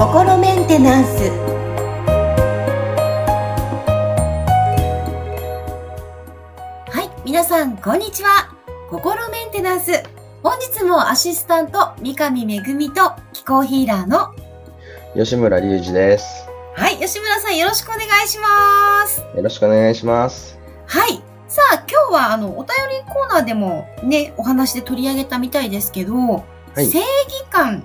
心メンテナンスはい皆さんこんにちは心メンテナンス本日もアシスタント三上恵と気候ヒーラーの吉村隆二です。はい吉村さんよろしくお願いしますよろしくお願いします。はいさあ今日はあのお便りコーナーでもねお話で取り上げたみたいですけど、はい正義感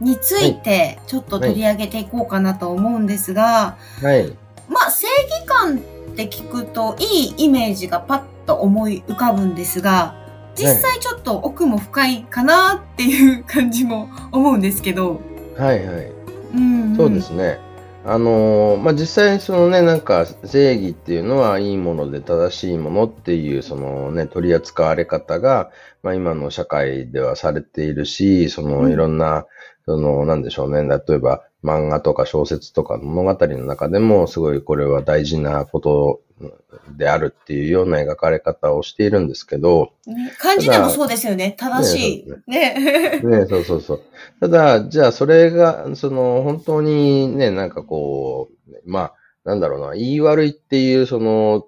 についてちょっと取り上げていこうかなと思うんですが、はい。まあ正義感って聞くといいイメージがパッと思い浮かぶんですが実際ちょっと奥も深いかなっていう感じも思うんですけど、はいはい。うんんそうですね。あのーまあ、実際そのね、なんか正義っていうのはいいもので正しいものっていうそのね、取り扱われ方が、まあ、今の社会ではされているし、そのうん。いろんな、そのなんでしょうね、例えば漫画とか小説とか物語の中でもすごいこれは大事なことであるっていうような描かれ方をしているんですけど、ね漢字でもそうですよね正しい。ね。ねそうそうそう。ただ、じゃあそれが、その、本当にね、なんかこう、まあ、なんだろうな、言い悪いっていう、その、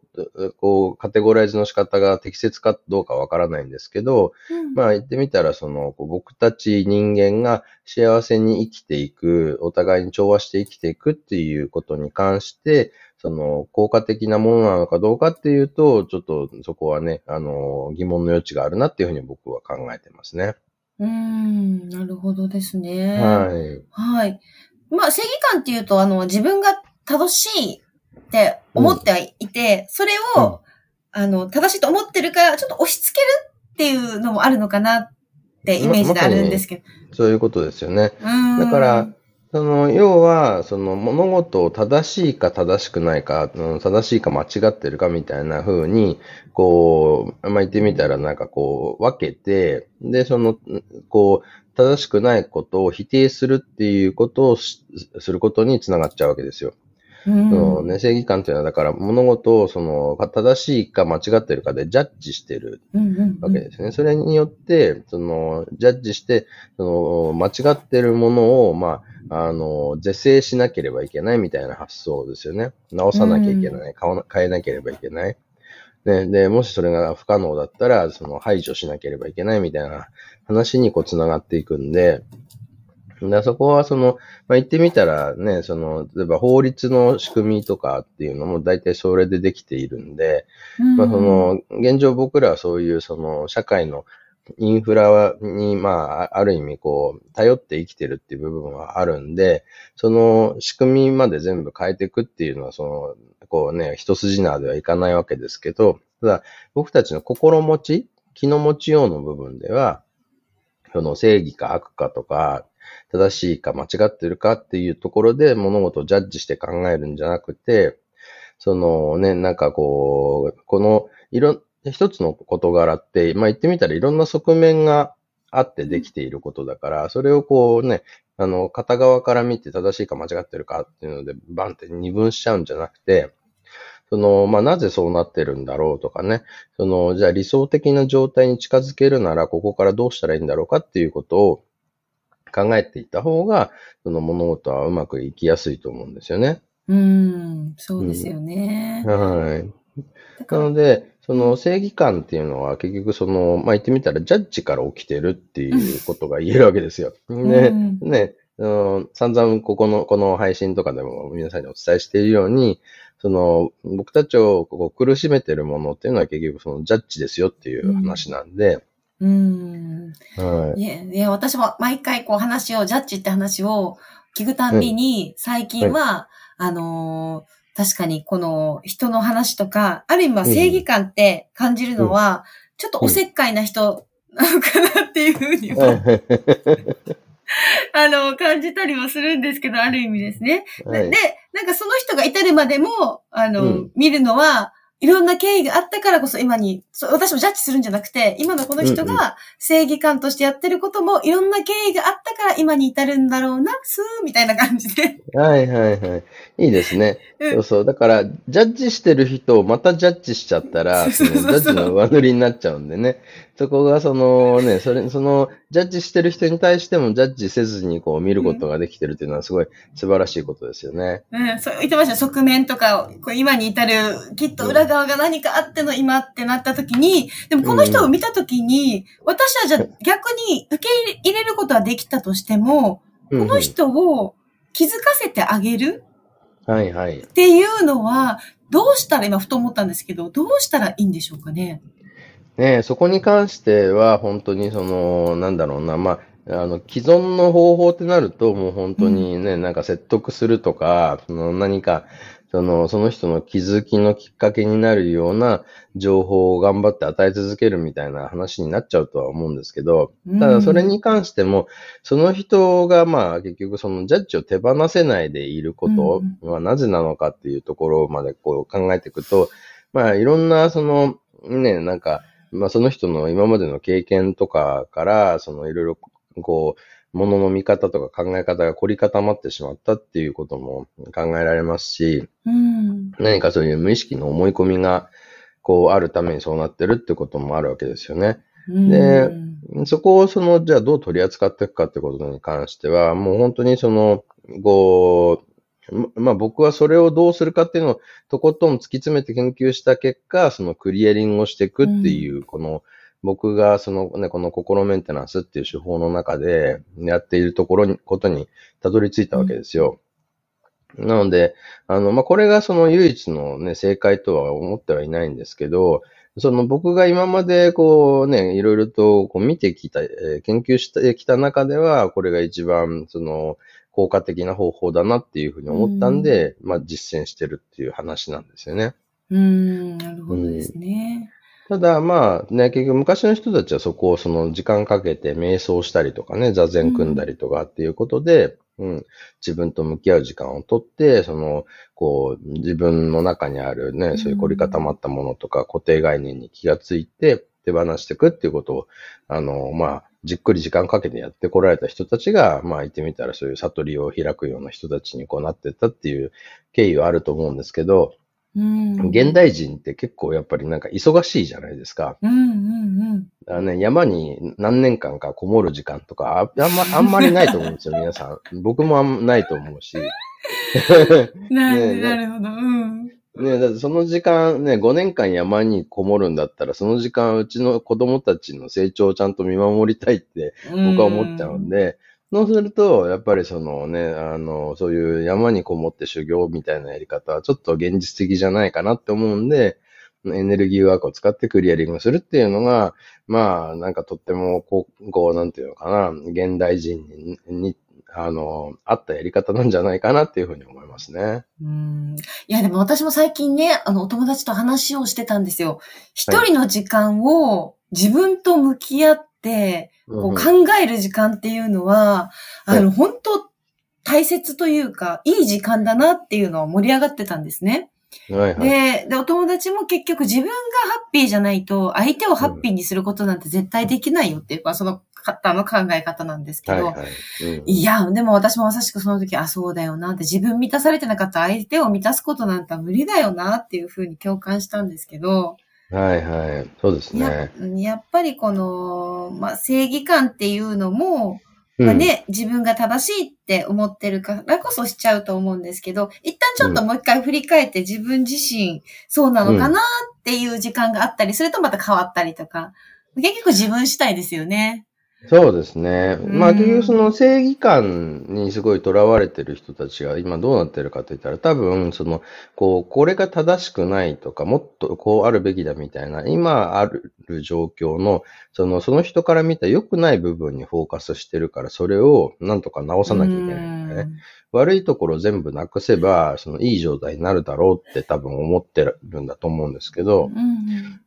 こう、カテゴライズの仕方が適切かどうかわからないんですけど、まあ言ってみたら、その、こう僕たち人間が幸せに生きていく、お互いに調和して生きていくっていうことに関して、その、効果的なものなのかどうかっていうと、ちょっとそこはね、あの、疑問の余地があるなっていうふうに僕は考えてますね。うーん、なるほどですね。はい。はい。まあ、正義感っていうと、あの、自分が正しいって思ってはいて、それを、あの、正しいと思ってるから、ちょっと押し付けるっていうのもあるのかなってイメージであるんですけど。そういうことですよね。だから、その、要は、その、物事を正しいか正しくないか、うん正しいか間違ってるかみたいな風に、こう、まあ、言ってみたらなんかこう、分けて、で、その、こう、正しくないことを否定するっていうことをしすることにつながっちゃうわけですよ。うんそのね、正義感っていうのは、だから物事を、その、正しいか間違ってるかでジャッジしてるうんうんうんわけですね。それによって、その、ジャッジして、その、間違ってるものを、まあ、あの、是正しなければいけないみたいな発想ですよね。直さなきゃいけない。変わ変えなければいけない。ね、で、もしそれが不可能だったら、その排除しなければいけないみたいな話にこう繋がっていくんで、でそこはその、まあ、言ってみたらね、その、例えば法律の仕組みとかっていうのも大体それでできているんで、まあ、その、現状僕らはそういう、その、社会のインフラに、まあ、ある意味、こう、頼って生きてるっていう部分はあるんで、その仕組みまで全部変えていくっていうのは、その、こうね、一筋縄ではいかないわけですけど、ただ、僕たちの心持ち、気の持ちようの部分では、その正義か悪かとか、正しいか間違ってるかっていうところで物事をジャッジして考えるんじゃなくて、そのね、なんかこう、この、いろ、一つの事柄って、まあ言ってみたらいろんな側面があってできていることだから、それをこうね、あの、片側から見て正しいか間違ってるかっていうので、バンって二分しちゃうんじゃなくて、その、まあ、なぜそうなってるんだろうとかね、その、じゃあ理想的な状態に近づけるなら、ここからどうしたらいいんだろうかっていうことを考えていった方が、その物事はうまくいきやすいと思うんですよね。うん、そうですよね。はい。だからなので、その正義感っていうのは結局その、まあ、言ってみたらジャッジから起きてるっていうことが言えるわけですよ。ね、うんね、散々ここの、この配信とかでも皆さんにお伝えしているように、その、僕たちをこう苦しめてるものっていうのは結局そのジャッジですよっていう話なんで、うん。はい。いや、いや、私も毎回こう話を、ジャッジって話を聞くたんびに、最近は、あのー確かにこの人の話とか、ある意味は正義感って感じるのは、ちょっとおせっかいな人なのかなっていうふうにも、あの、感じたりもするんですけど、ある意味ですね。はいで、なんかその人が至るまでも、あの、うん見るのは、いろんな経緯があったからこそ今に、私もジャッジするんじゃなくて、今のこの人が正義感としてやってることも、いろんな経緯があったから今に至るんだろうな、すーみたいな感じで。はいはいはい。いいですね。うんそうそう。だから、ジャッジしてる人をまたジャッジしちゃったら、そのジャッジの上塗りになっちゃうんでね。そこがそのね、それ、その、ジャッジしてる人に対してもジャッジせずにこう見ることができてるっていうのはすごい素晴らしいことですよね。うん、そう言ってました。側面とか、こう今に至る、きっと裏側が何かあっての今ってなった時に、でもこの人を見た時に、私はじゃあ逆に受け入れることはできたとしても、この人を気づかせてあげるはいはい。っていうのは、どうしたら、今ふと思ったんですけど、どうしたらいいんでしょうかね？ねえそこに関しては、本当にその、なんだろうな、まあ、あの、既存の方法ってなると、もう本当にね、なんか説得するとか、その何か、その、その人の気づきのきっかけになるような情報を頑張って与え続けるみたいな話になっちゃうとは思うんですけど、ただそれに関しても、その人がまあ結局そのジャッジを手放せないでいることはなぜなのかっていうところまでこう考えていくと、まあいろんなその、ね、なんか、まあその人の今までの経験とかから、そのいろいろこう、ものの見方とか考え方が凝り固まってしまったっていうことも考えられますし、うん。何かそういう無意識の思い込みが、こう、あるためにそうなってるってこともあるわけですよね。でそこをその、じゃあどう取り扱っていくかってことに関しては、もう本当にその、こう、ままあ僕はそれをどうするかっていうのをとことん突き詰めて研究した結果、そのクリエリングをしていくっていう、この、僕がそのね、この心メンテナンスっていう手法の中でやっているところに、ことにたどり着いたわけですよ。なので、あの、まあ、これがその唯一のね、正解とは思ってはいないんですけど、その僕が今までこうね、いろいろとこう見てきた、えー研究してきた中では、これが一番その効果的な方法だなっていうふうに思ったんで、まあ実践してるっていう話なんですよね。うん、なるほどですね。ただまあね、結局昔の人たちはそこをその時間かけて瞑想したりとかね、座禅組んだりとかっていうことで、うん、自分と向き合う時間をとって、その、こう、自分の中にあるね、そういう凝り固まったものとか固定概念に気がついて手放していくっていうことを、あの、まあ、じっくり時間かけてやってこられた人たちが、まあ言ってみたらそういう悟りを開くような人たちにこうなってったっていう経緯はあると思うんですけど、うん。現代人って結構やっぱりなんか忙しいじゃないですか。うんうんうん。ね、山に何年間かこもる時間とか、ああんま、あんまりないと思うんですよ、皆さん。僕もあんないと思うし。なるほど。うん。ねだってその時間、ね、5年間山にこもるんだったら、その時間、うちの子供たちの成長をちゃんと見守りたいって僕は思っちゃうんで、そうすると、やっぱりそのね、あの、そういう山にこもって修行みたいなやり方はちょっと現実的じゃないかなって思うんで、エネルギーワークを使ってクリアリングするっていうのが、まあ、なんかとっても、こう、こうなんていうのかな、現代人に、にあの、合ったやり方なんじゃないかなっていうふうに思いますね。うん。いや、でも私も最近ね、あの、お友達と話をしてたんですよ。一人の時間を自分と向き合って、こう考える時間っていうのは、あの、本当大切というか、いい時間だなっていうのは盛り上がってたんですね。はいはい。で、で、お友達も結局自分がハッピーじゃないと、相手をハッピーにすることなんて絶対できないよっていうか、その方の考え方なんですけど、はいはい。うんいや、でも私もまさしくその時、あ、そうだよなって、自分満たされてなかった相手を満たすことなんて無理だよなっていうふうに共感したんですけど、はいはい。そうですやね。やっぱりこの、まあ、正義感っていうのも、ね、自分が正しいって思ってるからこそしちゃうと思うんですけど、一旦ちょっともう一回振り返って自分自身そうなのかなっていう時間があったりするとまた変わったりとか、結局自分次第ですよね。そうですね。うんまあ結局その正義感にすごい囚われてる人たちが今どうなってるかと言ったら多分そのこうこれが正しくないとかもっとこうあるべきだみたいな今ある状況のそのその人から見た良くない部分にフォーカスしてるからそれをなんとか直さなきゃいけないね。悪いところを全部なくせばそのいい状態になるだろうって多分思ってるんだと思うんですけど、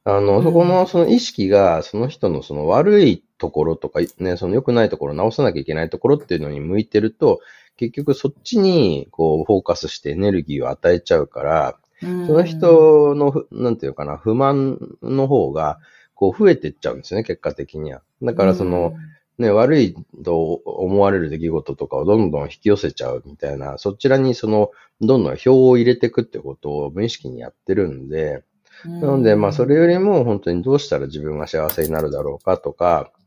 あの、うんそこのその意識が、その人のその悪いところとか、ね、その良くないところ、直さなきゃいけないところっていうのに向いてると、結局そっちにこうフォーカスしてエネルギーを与えちゃうから、うん。その人のふ、なんていうかな、不満の方が、こう増えていっちゃうんですよね、結果的には。だからその、、ね、悪いと思われる出来事とかをどんどん引き寄せちゃうみたいな、そちらにその、どんどん票を入れていくってことを無意識にやってるんで、なので、まあ、それよりも本当にどうしたら自分が幸せになるだろうかとか、ど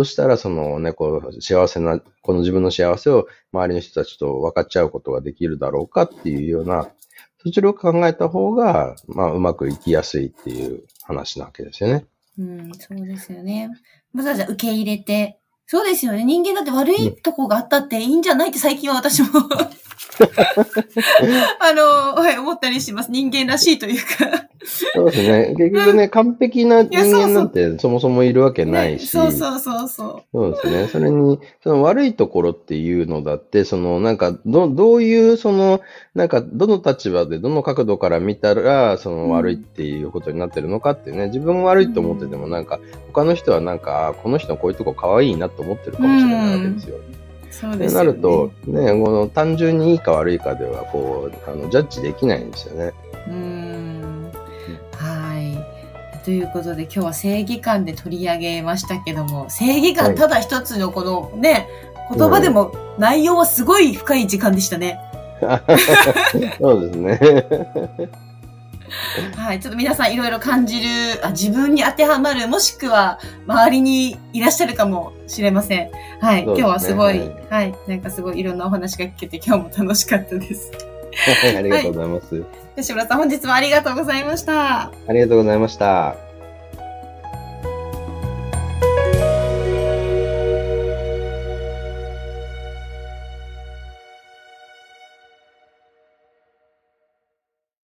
うしたらそのね、こう、幸せな、この自分の幸せを周りの人たちと分かっちゃうことができるだろうかっていうような、そちらを考えた方が、まあ、うまくいきやすいっていう話なわけですよね。うん、そうですよね。まずはじゃあ受け入れて。そうですよね。人間だって悪いとこがあったっていいんじゃないって最近は私もあの、はい、思ったりします。人間らしいというかそうですね。結局ね、完璧な人間なんてそもそもいるわけないし。そうそうそうそう。そうですね。それに、その悪いところっていうのだって、そのなんか、ど、どういう、その、なんか、どの立場で、どの角度から見たら、その悪いっていうことになってるのかってね、自分悪いと思ってても、なんか、他の人はなんか、この人のこういうとこ可愛いなと思ってるかもしれないわけですよ。うんそうですね。なると、ね、この単純にいいか悪いかでは、こう、あの、ジャッジできないんですよね。うん。はい。ということで、今日は正義感で取り上げましたけども、正義感ただ一つのこのね、言葉でも内容はすごい深い時間でしたね。そうですね。はい。ちょっと皆さんいろいろ感じるあ、自分に当てはまる、もしくは周りにいらっしゃるかもしれません。はい。ね、今日はすごい、はい、はい。なんかすごいいろんなお話が聞けて今日も楽しかったです。はい、ありがとうございます。吉村さん、本日もありがとうございました。ありがとうございました。